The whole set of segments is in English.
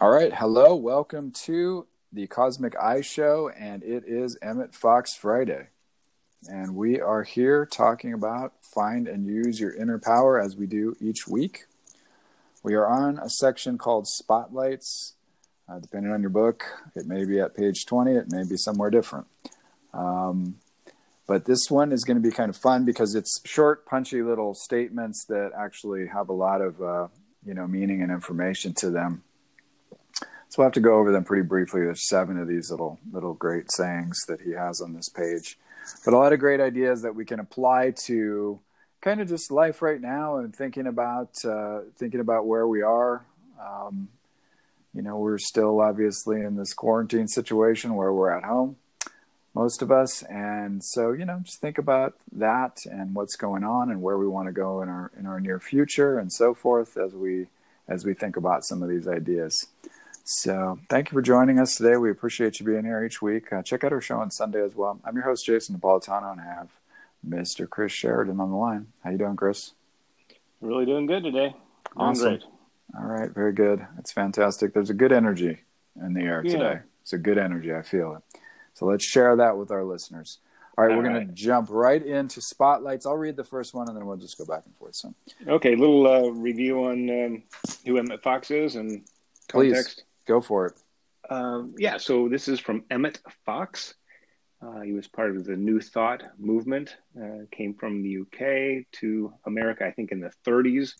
All right. Hello. Welcome to the Cosmic Eye Show, and it is Emmett Fox Friday. And we are here talking about find and use your inner power as we do each week. We are on a section called Spotlights. Uh, depending on your book, it may be at page 20, it may be somewhere different. Um, but this one is going to be kind of fun because it's short, punchy little statements that actually have a lot of uh, you know meaning and information to them. So we'll have to go over them pretty briefly. There's seven of these little little great sayings that he has on this page, but a lot of great ideas that we can apply to kind of just life right now and thinking about uh, thinking about where we are. Um, you know, we're still obviously in this quarantine situation where we're at home most of us. And so, you know, just think about that and what's going on and where we want to go in our in our near future and so forth as we as we think about some of these ideas. So, thank you for joining us today. We appreciate you being here each week. Uh, check out our show on Sunday as well. I'm your host Jason Napolitano, and I have Mr. Chris Sheridan on the line. How you doing, Chris? Really doing good today. Doing awesome. Great. All right, very good. It's fantastic. There's a good energy in the air yeah. today. It's a good energy. I feel it. So let's share that with our listeners. All right, All we're right. going to jump right into spotlights. I'll read the first one, and then we'll just go back and forth. So, okay, little uh, review on um, who Emmett Fox is and context. Please go for it. Um, yeah, so this is from Emmett Fox. Uh, he was part of the New Thought movement. Uh, came from the UK to America, I think, in the 30s.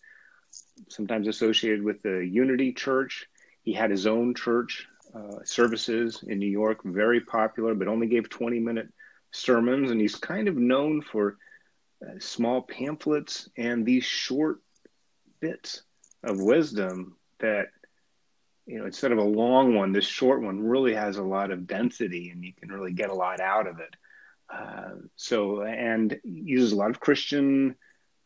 Sometimes associated with the Unity Church. He had his own church uh, services in New York, very popular, but only gave 20 minute sermons. And he's kind of known for uh, small pamphlets and these short bits of wisdom that, you know, instead of a long one, this short one really has a lot of density and you can really get a lot out of it. Uh, so, and uses a lot of Christian,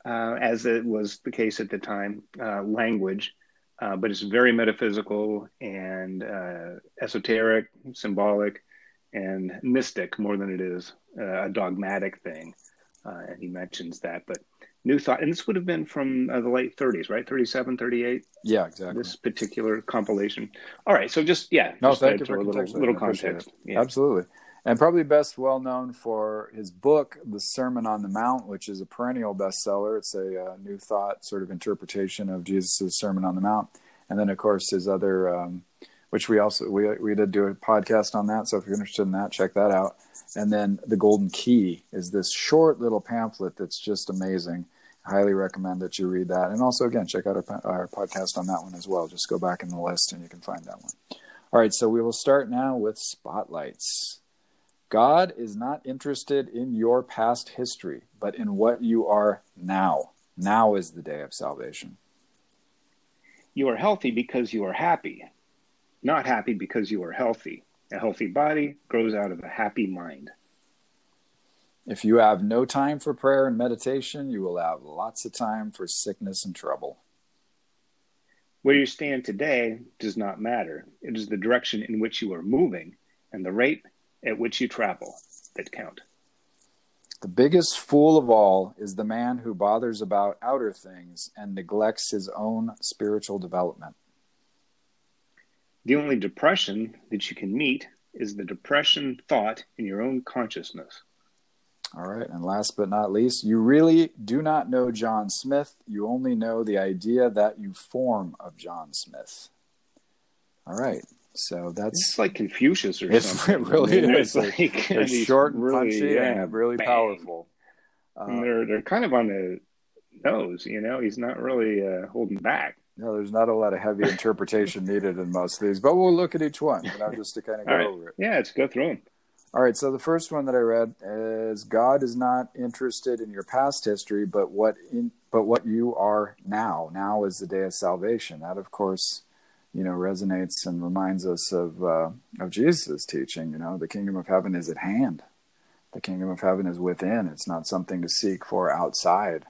uh, as it was the case at the time, uh, language uh, but it's very metaphysical and uh, esoteric, symbolic, and mystic more than it is uh, a dogmatic thing. And he mentions that. But New Thought, and this would have been from uh, the late 30s, right? 37, 38? Yeah, exactly. This particular compilation. All right. So just, yeah. No, just thank you for a little, little context. Yeah. Absolutely and probably best well known for his book, The Sermon on the Mount, which is a perennial bestseller. It's a uh, new thought sort of interpretation of Jesus' Sermon on the Mount, and then of course his other, um, which we also we we did do a podcast on that. So if you're interested in that, check that out. And then the Golden Key is this short little pamphlet that's just amazing. I highly recommend that you read that, and also again check out our, our podcast on that one as well. Just go back in the list and you can find that one. All right, so we will start now with spotlights. God is not interested in your past history, but in what you are now. Now is the day of salvation. You are healthy because you are happy, not happy because you are healthy. A healthy body grows out of a happy mind. If you have no time for prayer and meditation, you will have lots of time for sickness and trouble. Where you stand today does not matter. It is the direction in which you are moving and the rate at which you travel that count. The biggest fool of all is the man who bothers about outer things and neglects his own spiritual development. The only depression that you can meet is the depression thought in your own consciousness. All right, and last but not least, you really do not know John Smith. You only know the idea that you form of John Smith. All right, so that's it's like Confucius or something. It really I mean, is. It's like they're short and really, punchy yeah, and really bang. powerful. Uh, they're they're kind of on the nose, you know. He's not really uh, holding back. No, there's not a lot of heavy interpretation needed in most of these, but we'll look at each one, you know, just to kind of go right. over it. Yeah, let's go through them. All right, so the first one that I read is God is not interested in your past history, but what in but what you are now. Now is the day of salvation. That, of course, you know resonates and reminds us of uh, of Jesus' teaching. You know, the kingdom of heaven is at hand. The kingdom of heaven is within. It's not something to seek for outside.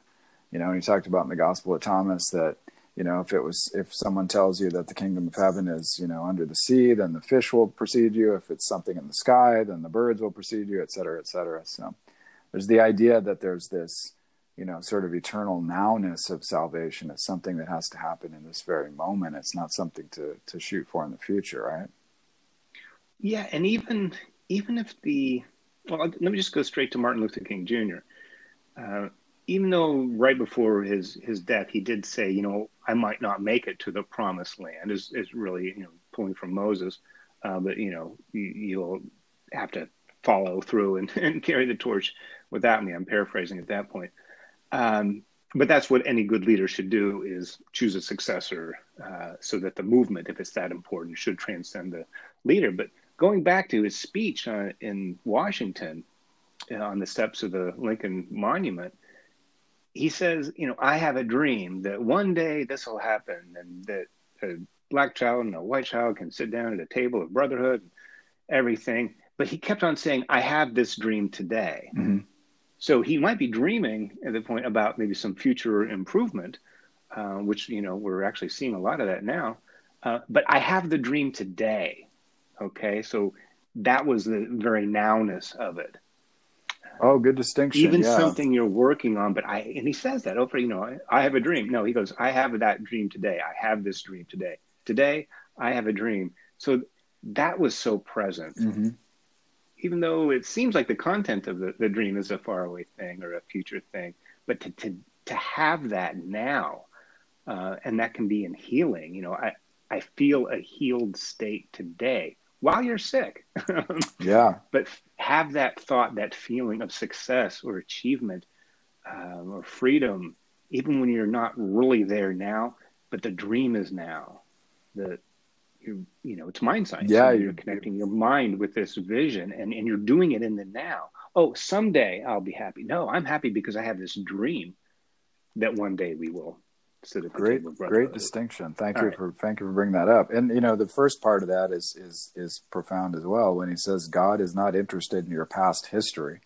You know, and he talked about in the Gospel of Thomas that you know if it was if someone tells you that the kingdom of heaven is you know under the sea, then the fish will precede you. If it's something in the sky, then the birds will precede you, et cetera, et cetera. So there's the idea that there's this you know, sort of eternal nowness of salvation. It's something that has to happen in this very moment. It's not something to to shoot for in the future, right? Yeah, and even even if the well, let me just go straight to Martin Luther King Jr. even though right before his his death he did say, you know, I might not make it to the promised land, is is really you know pulling from Moses, uh, but you know you, you'll have to follow through and, and carry the torch without me. I'm paraphrasing at that point. Um, but that's what any good leader should do is choose a successor uh, so that the movement, if it's that important, should transcend the leader. But going back to his speech uh, in Washington uh, on the steps of the Lincoln Monument, he says, you know, I have a dream that one day this will happen and that a black child and a white child can sit down at a table of brotherhood and everything. But he kept on saying, I have this dream today. Mm-hmm. So he might be dreaming at the point about maybe some future improvement, uh, which, you know, we're actually seeing a lot of that now. Uh, but I have the dream today. Okay. So that was the very nowness of it. Oh, good distinction. Even yeah. something you're working on, but I and he says that over. You know, I, have a dream. No, he goes, I have that dream today. I have this dream today. Today, I have a dream. So that was so present. Mm-hmm. Even though it seems like the content of the, the dream is a faraway thing or a future thing, but to to to have that now, uh, and that can be in healing. You know, I I feel a healed state today while you're sick. yeah. But have that thought, that feeling of success or achievement um, or freedom, even when you're not really there now, but the dream is now. The you you know it's mind science. Yeah, you're, you're connecting your mind with this vision, and and you're doing it in the now. Oh, someday I'll be happy. No, I'm happy because I have this dream that one day we will great great distinction. Thank All you right. for thank you for bringing that up. And you know the first part of that is is is profound as well. When he says god is not interested in your past history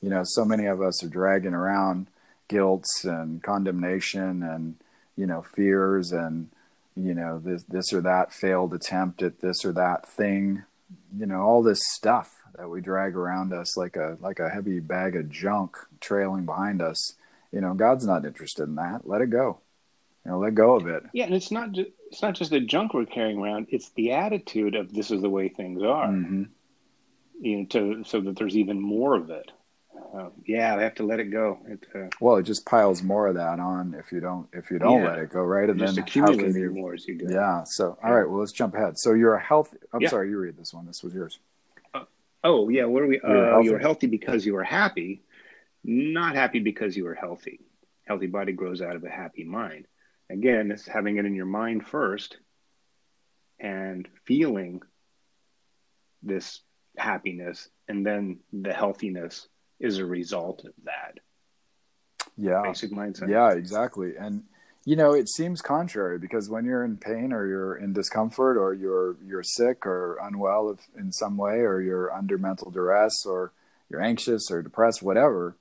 you know so many of us are dragging around guilts and condemnation and you know fears and you know this this or that failed attempt at this or that thing. You know all this stuff that we drag around us like a like a heavy bag of junk trailing behind us. You know god's not interested in that. Let it go you know, let go of it. Yeah, and it's not just, it's not just the junk we're carrying around; it's the attitude of this is the way things are. Mm-hmm. You know, to so that there's even more of it. Uh, yeah, I have to let it go. It, uh, well, it just piles more of that on if you don't if you don't yeah. let it go, right? And then accumulate you, more as you go. Yeah. So, all right. Well, let's jump ahead. So, you're a healthy. I'm yeah. sorry, you read this one. This was yours. Uh, oh yeah. What are we? You're, uh, you're healthy because you are happy, not happy because you are healthy. Healthy body grows out of a happy mind again, it's having it in your mind first and feeling this happiness, and then the healthiness is a result of that. Yeah. Basic mindset. Yeah, exactly. And you know, it seems contrary because when you're in pain or you're in discomfort or you're you're sick or unwell in some way or you're under mental duress or you're anxious or depressed, whatever,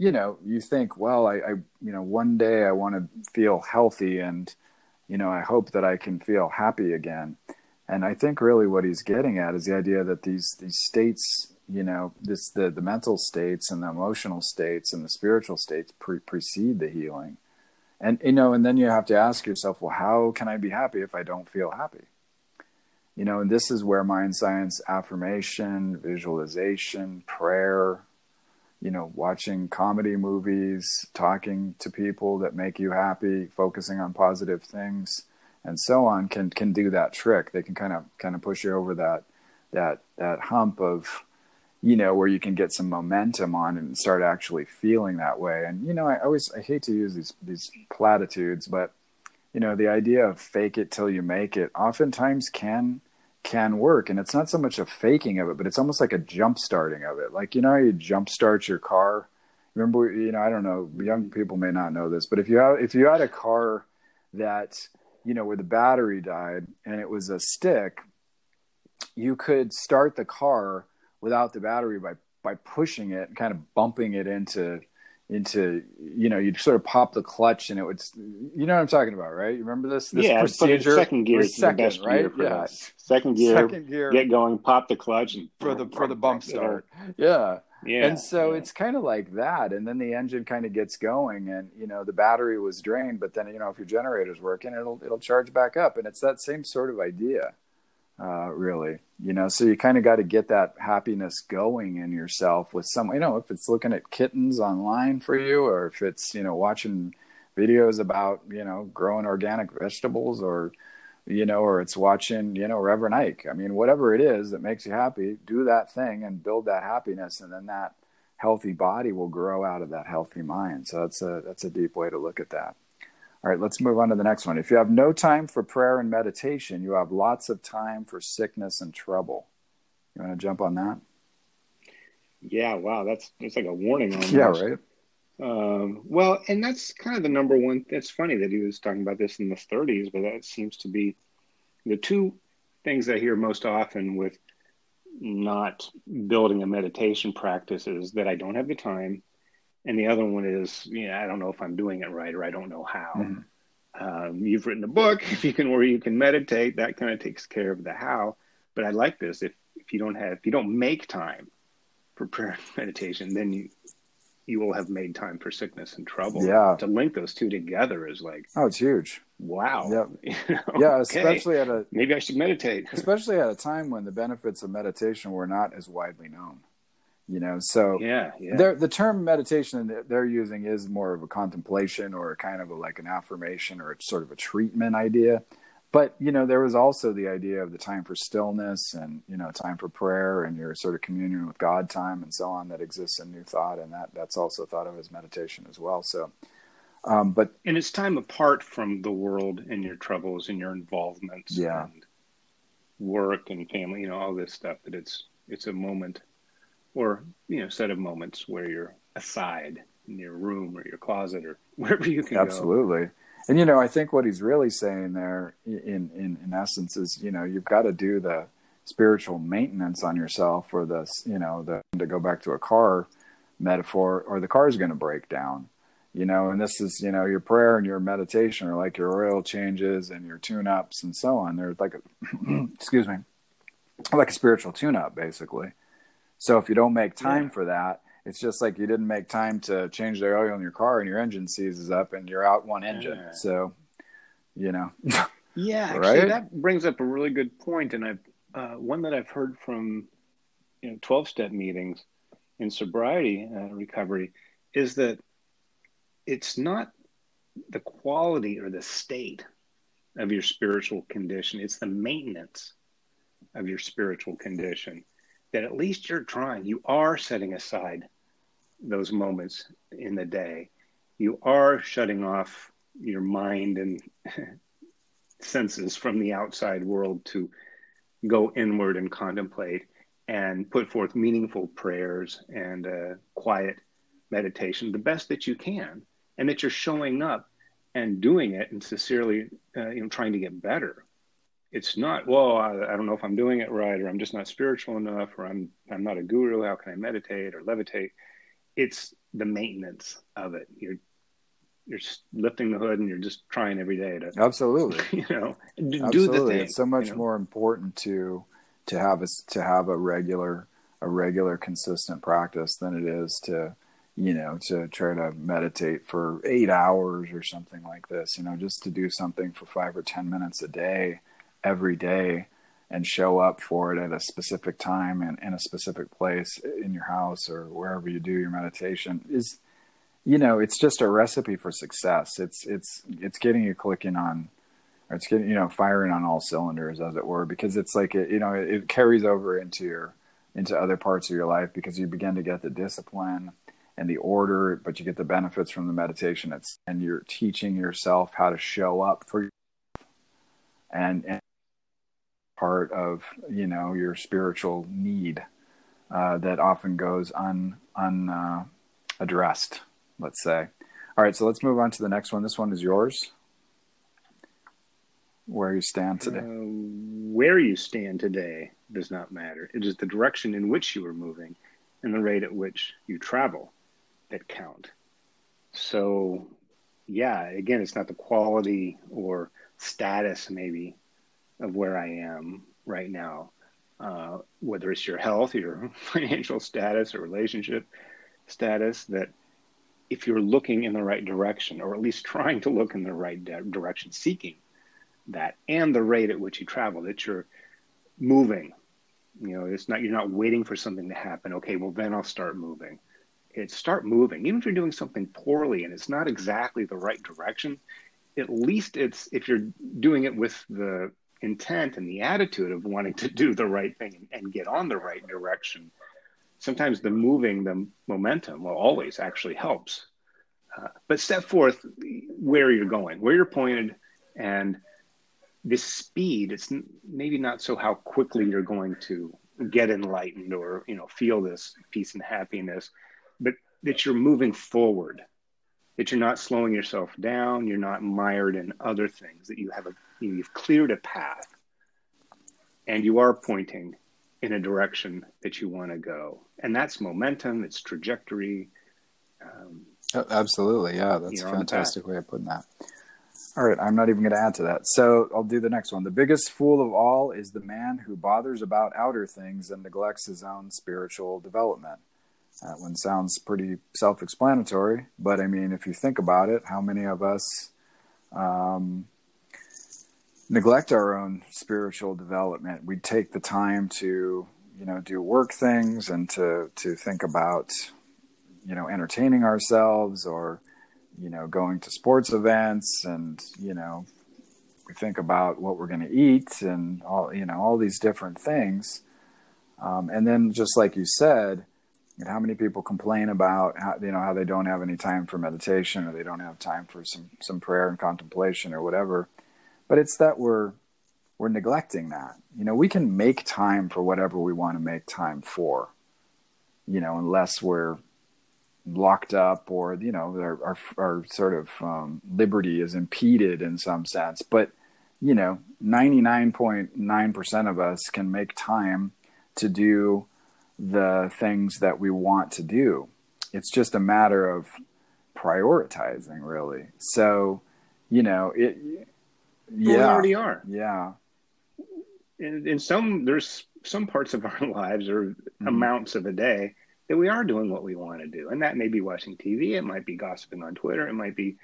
you know, you think, well, I, I you know, one day I want to feel healthy and, you know, I hope that I can feel happy again. And I think really what he's getting at is the idea that these these states, you know, this the the mental states and the emotional states and the spiritual states pre- precede the healing. And you know, and then you have to ask yourself, well, how can I be happy if I don't feel happy? You know, and this is where mind science, affirmation, visualization, prayer, you know, watching comedy movies, talking to people that make you happy, focusing on positive things, and so on can can do that trick. They can kind of kind of push you over that that that hump of you know where you can get some momentum on and start actually feeling that way. And you know, I always I hate to use these these platitudes, but you know, the idea of fake it till you make it oftentimes can can work and it's not so much a faking of it but it's almost like a jump starting of it. Like you know you jump start your car? Remember you know i don't know young people may not know this but if you have if you had a car that you know where the battery died and it was a stick you could start the car without the battery by by pushing it kind of bumping it into into you know you'd sort of pop the clutch and it would you know what I'm talking about right? You remember this this yeah, procedure? second gear second right? yeah. that. second gear second gear. get going pop the clutch and for the for the bump start. yeah. Yeah. and so yeah. it's kind of like that and then the engine kind of gets going and you know the battery was drained but then you know if your generator's working it'll it'll charge back up and it's that same sort of idea uh, really you know? So you kind of got to get that happiness going in yourself with some you know if it's looking at kittens online for you or if it's you know watching videos about you know growing organic vegetables or you know or it's watching you know reverend ike i mean whatever it is that makes you happy do that thing and build that happiness and then that healthy body will grow out of that healthy mind. So that's a that's a deep way to look at that all right, let's move on to the next one. If you have no time for prayer and meditation, you have lots of time for sickness and trouble. You want to jump on that? Yeah, wow, that's it's like a warning on Yeah, right. Um, well, and that's kind of the number one. That's funny that he was talking about this in the 30s, but that seems to be the two things I hear most often with not building a meditation practice is that I don't have the time, and the other one is, yeah, I don't know if I'm doing it right or I don't know how. Mhm. Um, you've written a book, if you can, where you can meditate, that kind of takes care of the how. But I like this. If if you don't have, if you don't make time for prayer and meditation, then you you will have made time for sickness and trouble. Yeah. To link those two together is like, Oh, it's huge. wow. Yep. You know, Yeah, okay, especially at a maybe I should meditate. especially at a time when the benefits of meditation were not as widely known. You know, so Yeah, yeah. The term meditation that they're using is more of a contemplation or kind of a, like an affirmation or sort of a treatment idea. But you know, there was also the idea of the time for stillness and you know time for prayer and your sort of communion with God time and so on that exists in New Thought, and that that's also thought of as meditation as well. So, um, but and it's time apart from the world and your troubles and your involvements Yeah. and work and family, you know, all this stuff that it's it's a moment or, you know, set of moments where you're aside in your room or your closet or wherever you can go. Absolutely. And you know, I think what he's really saying there in in in essence is, you know, you've got to do the spiritual maintenance on yourself or the, you know, the to go back to a car metaphor or the car is going to break down. You know, and this is, you know, your prayer and your meditation are like your oil changes and your tune ups and so on. They're like a excuse me. Like a spiritual tune up basically. So if you don't make time Yeah. for that, it's just like you didn't make time to change the oil in your car and your engine seizes up and you're out one engine. Yeah. So, you know, Yeah, actually, Right? that brings up a really good point, and I've uh, one that I've heard from you know twelve step meetings in sobriety uh, recovery is that it's not the quality or the state of your spiritual condition; it's the maintenance of your spiritual condition. That at least you're trying. You are setting aside those moments in the day. You are shutting off your mind and senses from the outside world to go inward and contemplate and put forth meaningful prayers and uh, quiet meditation the best that you can and that you're showing up and doing it and sincerely uh, you know trying to get better it's not well I, I don't know if i'm doing it right or i'm just not spiritual enough or i'm i'm not a guru how can i meditate or levitate it's the maintenance of it you're you're lifting the hood and you're just trying every day to absolutely. you know do Absolutely. the thing it's so much you know? more important to to have a to have a regular a regular consistent practice than it is to you know to try to meditate for 8 hours or something like this you know just to do something for 5 or 10 minutes a day every day and show up for it at a specific time and in a specific place in your house or wherever you do your meditation is you know it's just a recipe for success. It's it's it's getting you clicking on or it's getting you know firing on all cylinders as it were because it's like it, you know it, it carries over into your into other parts of your life because you begin to get the discipline and the order but you get the benefits from the meditation. It's and you're teaching yourself how to show up for yourself. And, and part of you know your spiritual need uh, that often goes un un uh, let's say all right so let's move on to the next one this one is yours where you stand today Uh, where you stand today does not matter. It is the direction in which you are moving and the rate at which you travel that count. So, yeah, again, it's not the quality or status maybe of where I am right now. uh, whether it's your health, your financial status, or relationship status, that if you're looking in the right direction, or at least trying to look in the right direction, seeking that, and the rate at which you travel, that you're moving. You know, it's not you're not waiting for something to happen. Okay, well then I'll start moving. It's start moving. Even if you're doing something poorly and it's not exactly the right direction, at least it's if you're doing it with the intent and the attitude of wanting to do the right thing and get on the right direction, sometimes the moving the momentum well always actually helps. Uh, but set forth where you're going, where you're pointed, and this speed. It's maybe not so how quickly you're going to get enlightened or you know feel this peace and happiness, but that you're moving forward that you're not slowing yourself down, you're not mired in other things, that you have a you've cleared a path and you are pointing in a direction that you want to go. And that's momentum, it's trajectory. Um, Absolutely, yeah, that's a fantastic way of putting that. All right, I'm not even going to add to that. So I'll do the next one. The biggest fool of all is the man who bothers about outer things and neglects his own spiritual development. That one sounds pretty self explanatory, but I mean, if you think about it, how many of us um, neglect our own spiritual development? We take the time to, you know, do work things and to, to think about, you know, entertaining ourselves or, you know, going to sports events and, you know, we think about what we're going to eat and all, you know, all these different things. Um, and then just like you said, how many people complain about how you know how they don't have any time for meditation or they don't have time for some some prayer and contemplation or whatever but it's that we're we're neglecting that you know we can make time for whatever we want to make time for you know unless we're locked up or you know our our, our sort of um, liberty is impeded in some sense but you know 99.9% of us can make time to do the things that we want to do. It's just a matter of prioritizing, really. So, you know, it. Yeah, we already are. Yeah. In, in some, there's some parts of our lives or mm-hmm. amounts of a day that we are doing what we want to do, and that may be watching TV. It might be gossiping on Twitter. It might be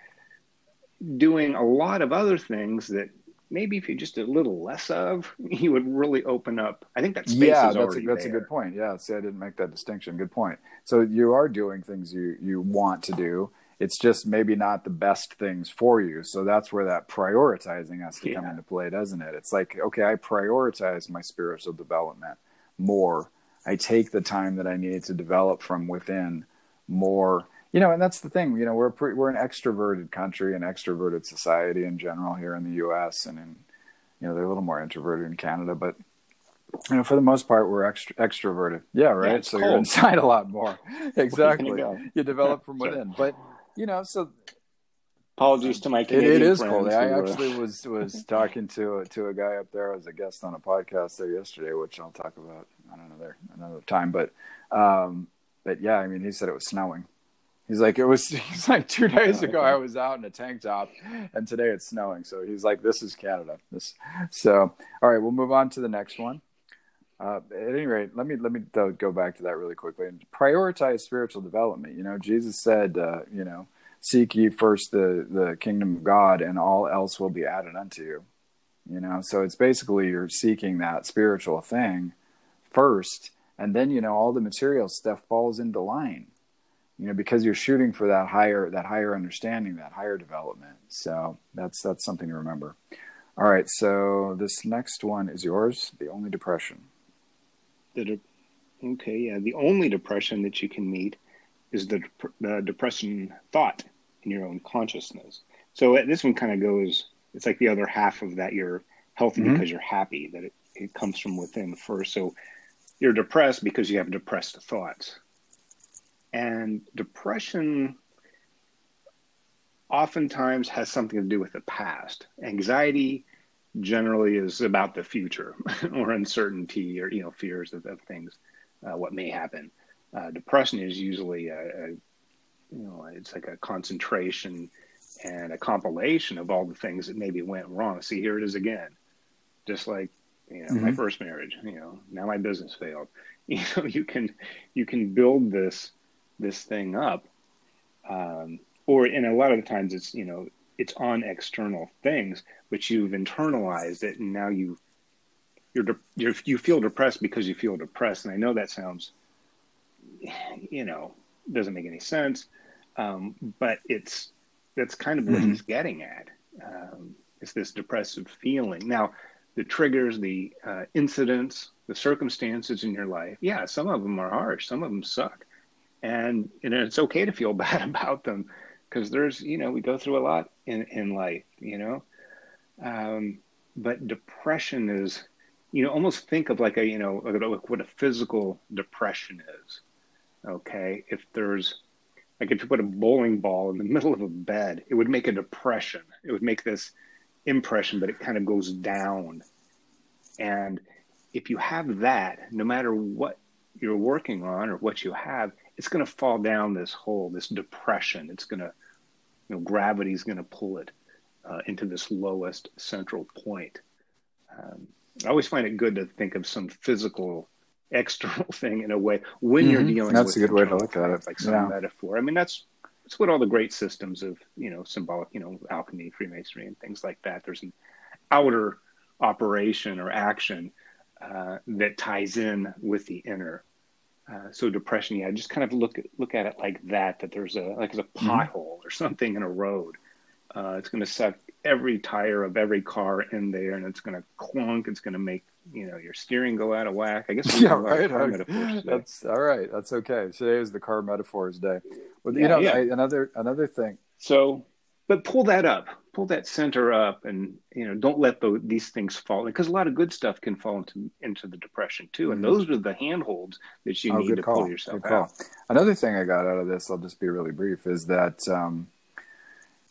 doing a lot of other things that maybe if you just did a little less of, you would really open up. I think that space yeah, that's a, that's there. a good point. Yeah, see, I didn't make that distinction. Good point. So you are doing things you you want to do. It's just maybe not the best things for you. So that's where that prioritizing has to yeah. come into play, doesn't it? It's like, okay, I prioritize my spiritual development more. I take the time that I need to develop from within more you know, and that's the thing. You know, we're pre- we're an extroverted country, an extroverted society in general here in the U.S. and in you know they're a little more introverted in Canada, but you know for the most part we're extra, extroverted. Yeah, right. Yeah, so cold. you're inside a lot more. exactly. You develop from within, but you know, so apologies to my Canadian it, it is cold. I actually was was talking to to a guy up there as a guest on a podcast there yesterday, which I'll talk about another another time. But um, but yeah, I mean, he said it was snowing He's like, it was. He's like two days ago. I was out in a tank top, and today it's snowing. So he's like, this is Canada. This. So all right, we'll move on to the next one. Uh, at any rate, let me let me go back to that really quickly and prioritize spiritual development. You know, Jesus said, uh, you know, seek ye first the the kingdom of God, and all else will be added unto you. You know, so it's basically you're seeking that spiritual thing first, and then you know all the material stuff falls into line you know because you're shooting for that higher that higher understanding that higher development so that's that's something to remember all right so this next one is yours the only depression the de- okay yeah the only depression that you can meet is the, the depression thought in your own consciousness so uh, this one kind of goes it's like the other half of that you're healthy mm-hmm. because you're happy that it, it comes from within first so you're depressed because you have depressed thoughts and depression oftentimes has something to do with the past. Anxiety generally is about the future or uncertainty or you know fears of, of things, uh, what may happen. Uh, depression is usually a, a, you know it's like a concentration and a compilation of all the things that maybe went wrong. See, here it is again, just like you know, mm-hmm. my first marriage, you know, now my business failed. You know, you can you can build this this thing up, um, or in a lot of the times it's you know it's on external things, but you've internalized it, and now you you're, de- you're you feel depressed because you feel depressed. And I know that sounds, you know, doesn't make any sense, um, but it's that's kind of what mm-hmm. he's getting at. Um, it's this depressive feeling. Now, the triggers, the uh, incidents, the circumstances in your life, yeah, some of them are harsh, some of them suck, and and it's okay to feel bad about them because there's you know we go through a lot in in life, you know. Um, but depression is, you know, almost think of like a you know like what a physical depression is. Okay, if there's like if you put a bowling ball in the middle of a bed, it would make a depression. It would make this impression, but it kind of goes down. And if you have that, no matter what you're working on or what you have, it's going to fall down this hole, this depression. It's going to, you know, gravity's going to pull it uh, into this lowest central point. Um, I always find it good to think of some physical external thing in a way when mm-hmm. you're dealing that's with a good way to look at it like some yeah. metaphor i mean that's that's what all the great systems of you know symbolic you know alchemy freemasonry and things like that there's an outer operation or action uh, that ties in with the inner uh, so depression yeah just kind of look at look at it like that that there's a like there's a mm-hmm. pothole mm-hmm. or something in a road uh, it's going to suck every tire of every car in there and it's going to clunk it's going to make you know your steering go out of whack. I guess yeah, right. That's all right. That's okay. Today is the car metaphors day. Well, yeah, you know, yeah. I, another another thing. So, but pull that up, pull that center up, and you know, don't let the, these things fall because a lot of good stuff can fall into into the depression too, and mm-hmm. those are the handholds that you oh, need to call. pull yourself good out. Call. Another thing I got out of this, I'll just be really brief, is that um,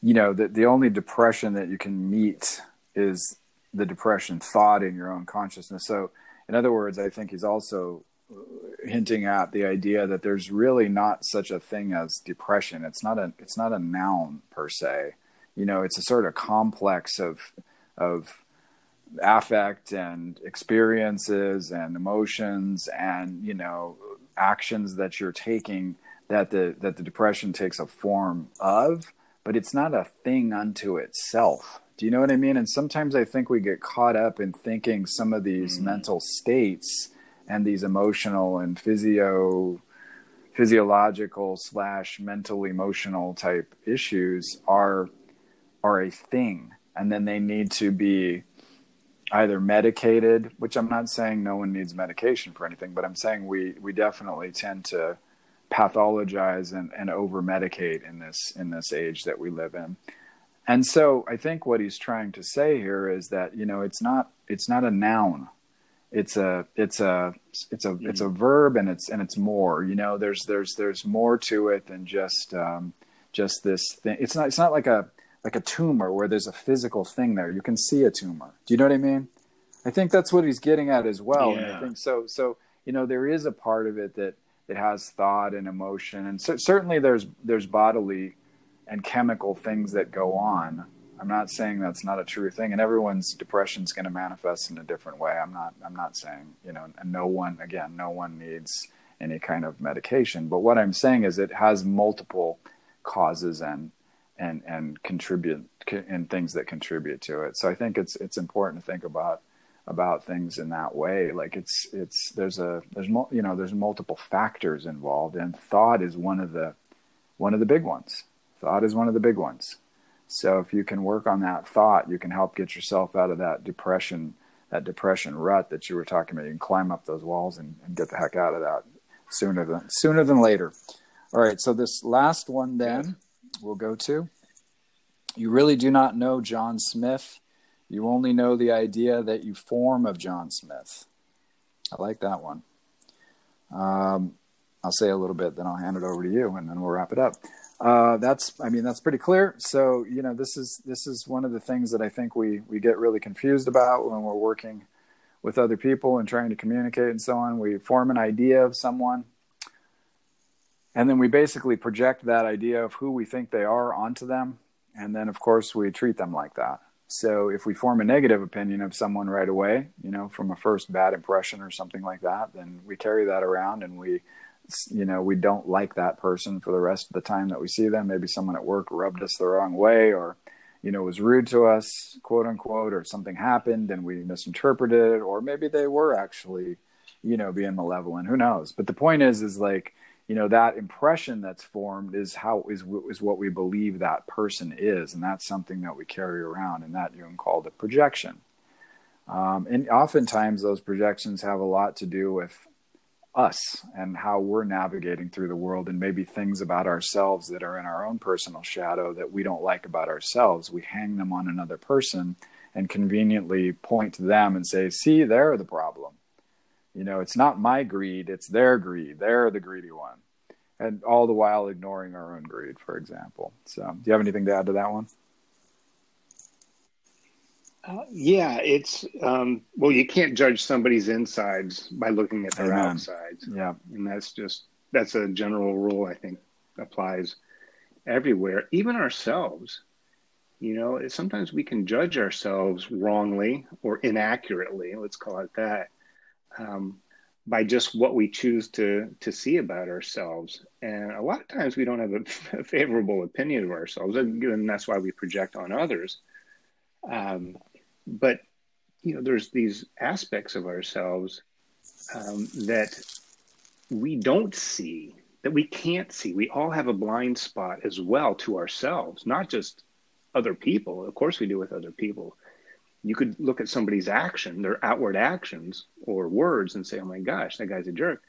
you know that the only depression that you can meet is the depression thought in your own consciousness. So, in other words, I think he's also uh, hinting at the idea that there's really not such a thing as depression. It's not a it's not a noun per se. You know, it's a sort of complex of of affect and experiences and emotions and you know actions that you're taking that the that the depression takes a form of but it's not a thing unto itself do you know what I mean? And sometimes I think we get caught up in thinking some of these mm-hmm. mental states and these emotional and physio physiological slash mental emotional type issues are are a thing and then they need to be either medicated which i'm not saying no one needs medication for anything but i'm saying we we definitely tend to pathologize and, and over medicate in this in this age that we live in and so I think what he's trying to say here is that you know it's not it's not a noun. It's a it's a it's a mm-hmm. it's a verb and it's and it's more. You know, there's there's there's more to it than just um, just this thing. It's not it's not like a like a tumor where there's a physical thing there. You can see a tumor. Do you know what I mean? I think that's what he's getting at as well. Yeah. And I think so. So you know, there is a part of it that it has thought and emotion, and so, certainly there's there's bodily and chemical things that go on. I'm not saying that's not a true thing, and everyone's depression is going to manifest in a different way. I'm not. I'm not saying you know, and no one again, no one needs any kind of medication. But what I'm saying is, it has multiple causes and and and contribute and things that contribute to it. So I think it's it's important to think about about things in that way. Like it's it's there's a there's you know there's multiple factors involved, and thought is one of the one of the big ones. Thought is one of the big ones. So if you can work on that thought, you can help get yourself out of that depression, that depression rut that you were talking about. You can climb up those walls and, and get the heck out of that sooner than sooner than later. All right, so this last one then we'll go to. You really do not know John Smith. You only know the idea that you form of John Smith. I like that one. Um, I'll say a little bit, then I'll hand it over to you, and then we'll wrap it up uh, that's I mean that's pretty clear. So you know this is this is one of the things that I think we we get really confused about when we're working with other people and trying to communicate and so on. We form an idea of someone, and then we basically project that idea of who we think they are onto them, and then of course we treat them like that. So if we form a negative opinion of someone right away, you know, from a first bad impression or something like that, then we carry that around and we, you know, we don't like that person for the rest of the time that we see them. Maybe someone at work rubbed us the wrong way or, you know, was rude to us, quote unquote, or something happened and we misinterpreted it, or maybe they were actually, you know, being malevolent. Who knows? But the point is, is like, you know that impression that's formed is how is is what we believe that person is and that's something that we carry around and that Jung called a projection. Um, and oftentimes those projections have a lot to do with us and how we're navigating through the world and maybe things about ourselves that are in our own personal shadow that we don't like about ourselves. We hang them on another person and conveniently point to them and say see they're the problem you know, it's not my greed, it's their greed. They're the greedy one. And all the while ignoring our own greed, for example. So, do you have anything to add to that one? Uh, yeah, it's um, well, you can't judge somebody's insides by looking at their Amen. outsides. Yeah, and that's just that's a general rule I think applies everywhere, even ourselves. You know, sometimes we can judge ourselves wrongly or inaccurately. Let's call it that um, by just what we choose to to see about ourselves. And a lot of times we don't have a, a favorable opinion of ourselves, and that's why we project on others. Um, but you know, there's these aspects of ourselves um, that we don't see, that we can't see. We all have a blind spot as well to ourselves, not just other people. Of course, we do with other people, you could look at somebody's action, their outward actions or words, and say, "Oh my gosh, that guy's a jerk,"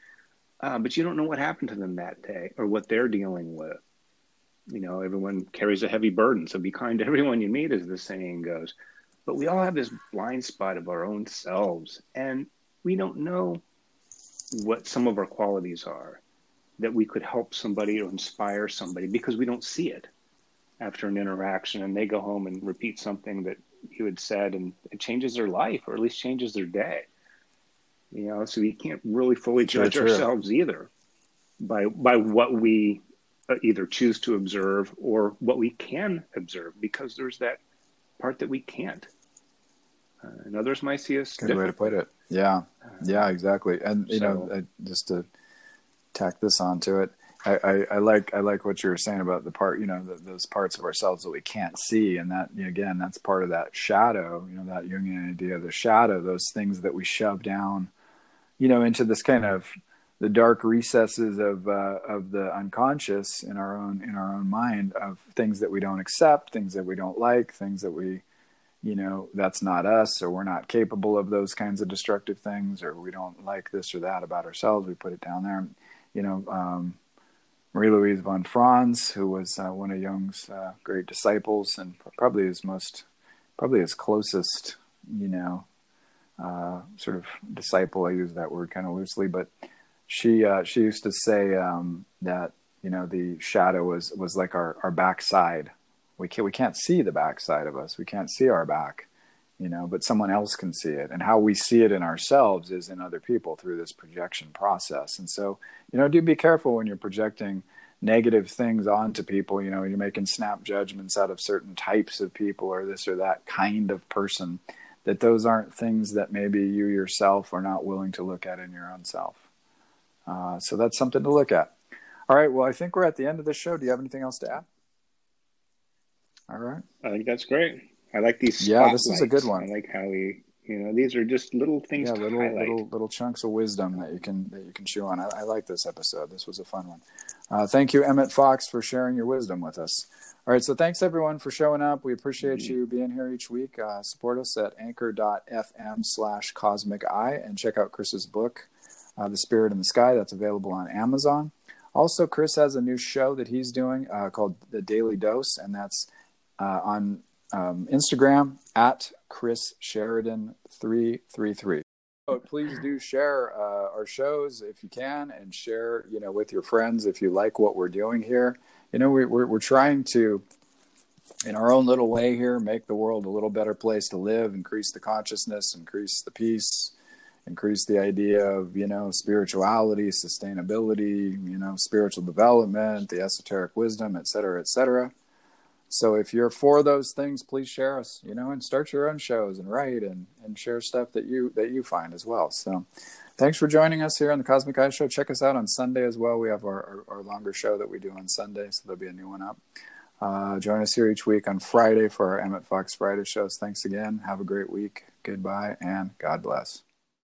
uh, but you don't know what happened to them that day or what they're dealing with. You know, everyone carries a heavy burden, so be kind to everyone you meet, as the saying goes. But we all have this blind spot of our own selves, and we don't know what some of our qualities are that we could help somebody or inspire somebody because we don't see it after an interaction and they go home and repeat something that you had said, and it changes their life, or at least changes their day. You know, so we can't really fully judge true, ourselves either by by what we uh, either choose to observe or what we can observe, because there's that part that we can't. Uh, and others might see us. Good way to put it. Yeah, yeah, exactly. And you so, know, just to tack this onto it, I, I, like I like what you were saying about the part you know the, those parts of ourselves that we can't see and that again that's part of that shadow you know that Jungian idea of the shadow those things that we shove down you know into this kind of the dark recesses of uh, of the unconscious in our own in our own mind of things that we don't accept things that we don't like things that we you know that's not us or we're not capable of those kinds of destructive things or we don't like this or that about ourselves we put it down there you know um, Marie Louise von Franz, who was uh, one of Jung's uh, great disciples and probably his most, probably his closest, you know, uh, sort of disciple. I use that word kind of loosely, but she uh, she used to say um, that you know the shadow was was like our our backside. We can't we can't see the backside of us. We can't see our back, you know, but someone else can see it. And how we see it in ourselves is in other people through this projection process. And so, you know, do be careful when you're projecting negative things onto people, you know, you're making snap judgments out of certain types of people or this or that kind of person, that those aren't things that maybe you yourself are not willing to look at in your own self. Uh, so that's something to look at. All right. Well, I think we're at the end of the show. Do you have anything else to add? All right. I think that's great. I like these. Yeah, this is a good one. I like how we, you know, these are just little things. Yeah, little highlight. little little chunks of wisdom that you can that you can chew on. I, I like this episode. This was a fun one. Uh, thank you, Emmett Fox, for sharing your wisdom with us. All right, so thanks everyone for showing up. We appreciate mm-hmm. you being here each week. Uh, support us at anchor.fm slash cosmic eye and check out Chris's book, uh, The Spirit in the Sky. That's available on Amazon. Also, Chris has a new show that he's doing uh, called The Daily Dose, and that's uh, on um, Instagram at Chris Sheridan three three three. Please do share uh, our shows if you can, and share you know with your friends if you like what we're doing here. You know we, we're we're trying to, in our own little way here, make the world a little better place to live, increase the consciousness, increase the peace, increase the idea of you know spirituality, sustainability, you know spiritual development, the esoteric wisdom, et cetera, et cetera. So if you're for those things, please share us, you know, and start your own shows and write and, and share stuff that you that you find as well. So thanks for joining us here on the Cosmic Eye Show. Check us out on Sunday as well. We have our, our, our longer show that we do on Sunday, so there'll be a new one up. Uh, join us here each week on Friday for our Emmett Fox Friday shows. Thanks again. Have a great week. Goodbye and God bless.